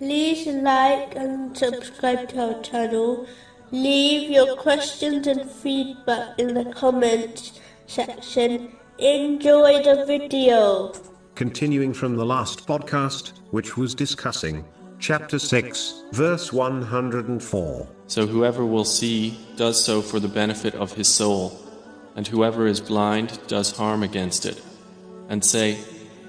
like and subscribe to our channel. Leave your questions and feedback in the comments section. Enjoy the video. Continuing from the last podcast, which was discussing chapter 6, verse 104. So whoever will see does so for the benefit of his soul, and whoever is blind does harm against it. And say,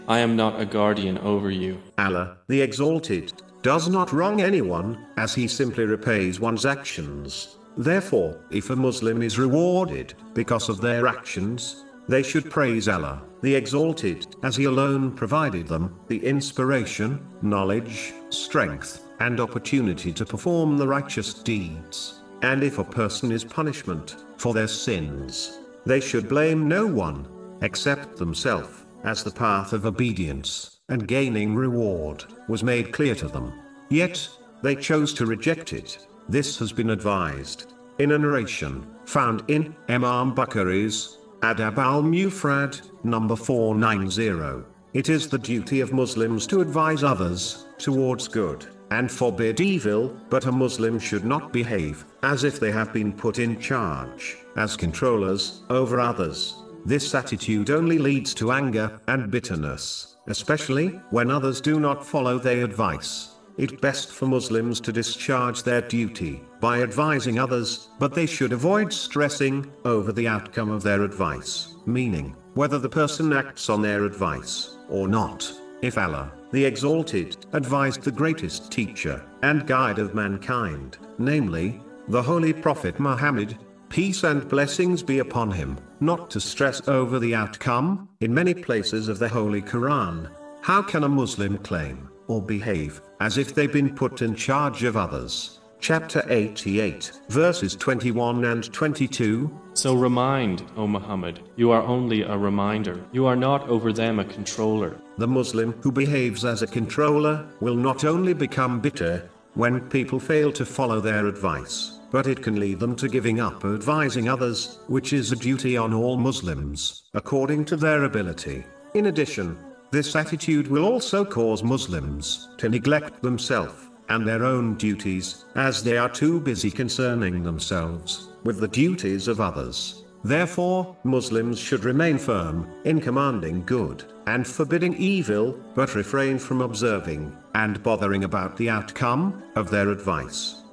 I am not a guardian over you. Allah, the Exalted, does not wrong anyone, as he simply repays one's actions. Therefore, if a Muslim is rewarded because of their actions, they should praise Allah, the Exalted, as He alone provided them the inspiration, knowledge, strength, and opportunity to perform the righteous deeds. And if a person is punishment for their sins, they should blame no one except themselves, as the path of obedience and gaining reward was made clear to them. Yet, they chose to reject it. This has been advised in a narration found in Imam Bukhari's Adab al Mufrad, number 490. It is the duty of Muslims to advise others towards good and forbid evil, but a Muslim should not behave as if they have been put in charge as controllers over others. This attitude only leads to anger and bitterness, especially when others do not follow their advice. It best for Muslims to discharge their duty by advising others, but they should avoid stressing over the outcome of their advice, meaning whether the person acts on their advice or not. If Allah, the Exalted, advised the greatest teacher and guide of mankind, namely, the Holy Prophet Muhammad, peace and blessings be upon him, not to stress over the outcome, in many places of the Holy Quran. How can a Muslim claim, or behave, as if they've been put in charge of others? Chapter 88, verses 21 and 22. So remind, O Muhammad, you are only a reminder. You are not over them a controller. The Muslim who behaves as a controller will not only become bitter when people fail to follow their advice, but it can lead them to giving up advising others, which is a duty on all Muslims, according to their ability. In addition, this attitude will also cause Muslims to neglect themselves and their own duties, as they are too busy concerning themselves with the duties of others. Therefore, Muslims should remain firm in commanding good and forbidding evil, but refrain from observing and bothering about the outcome of their advice.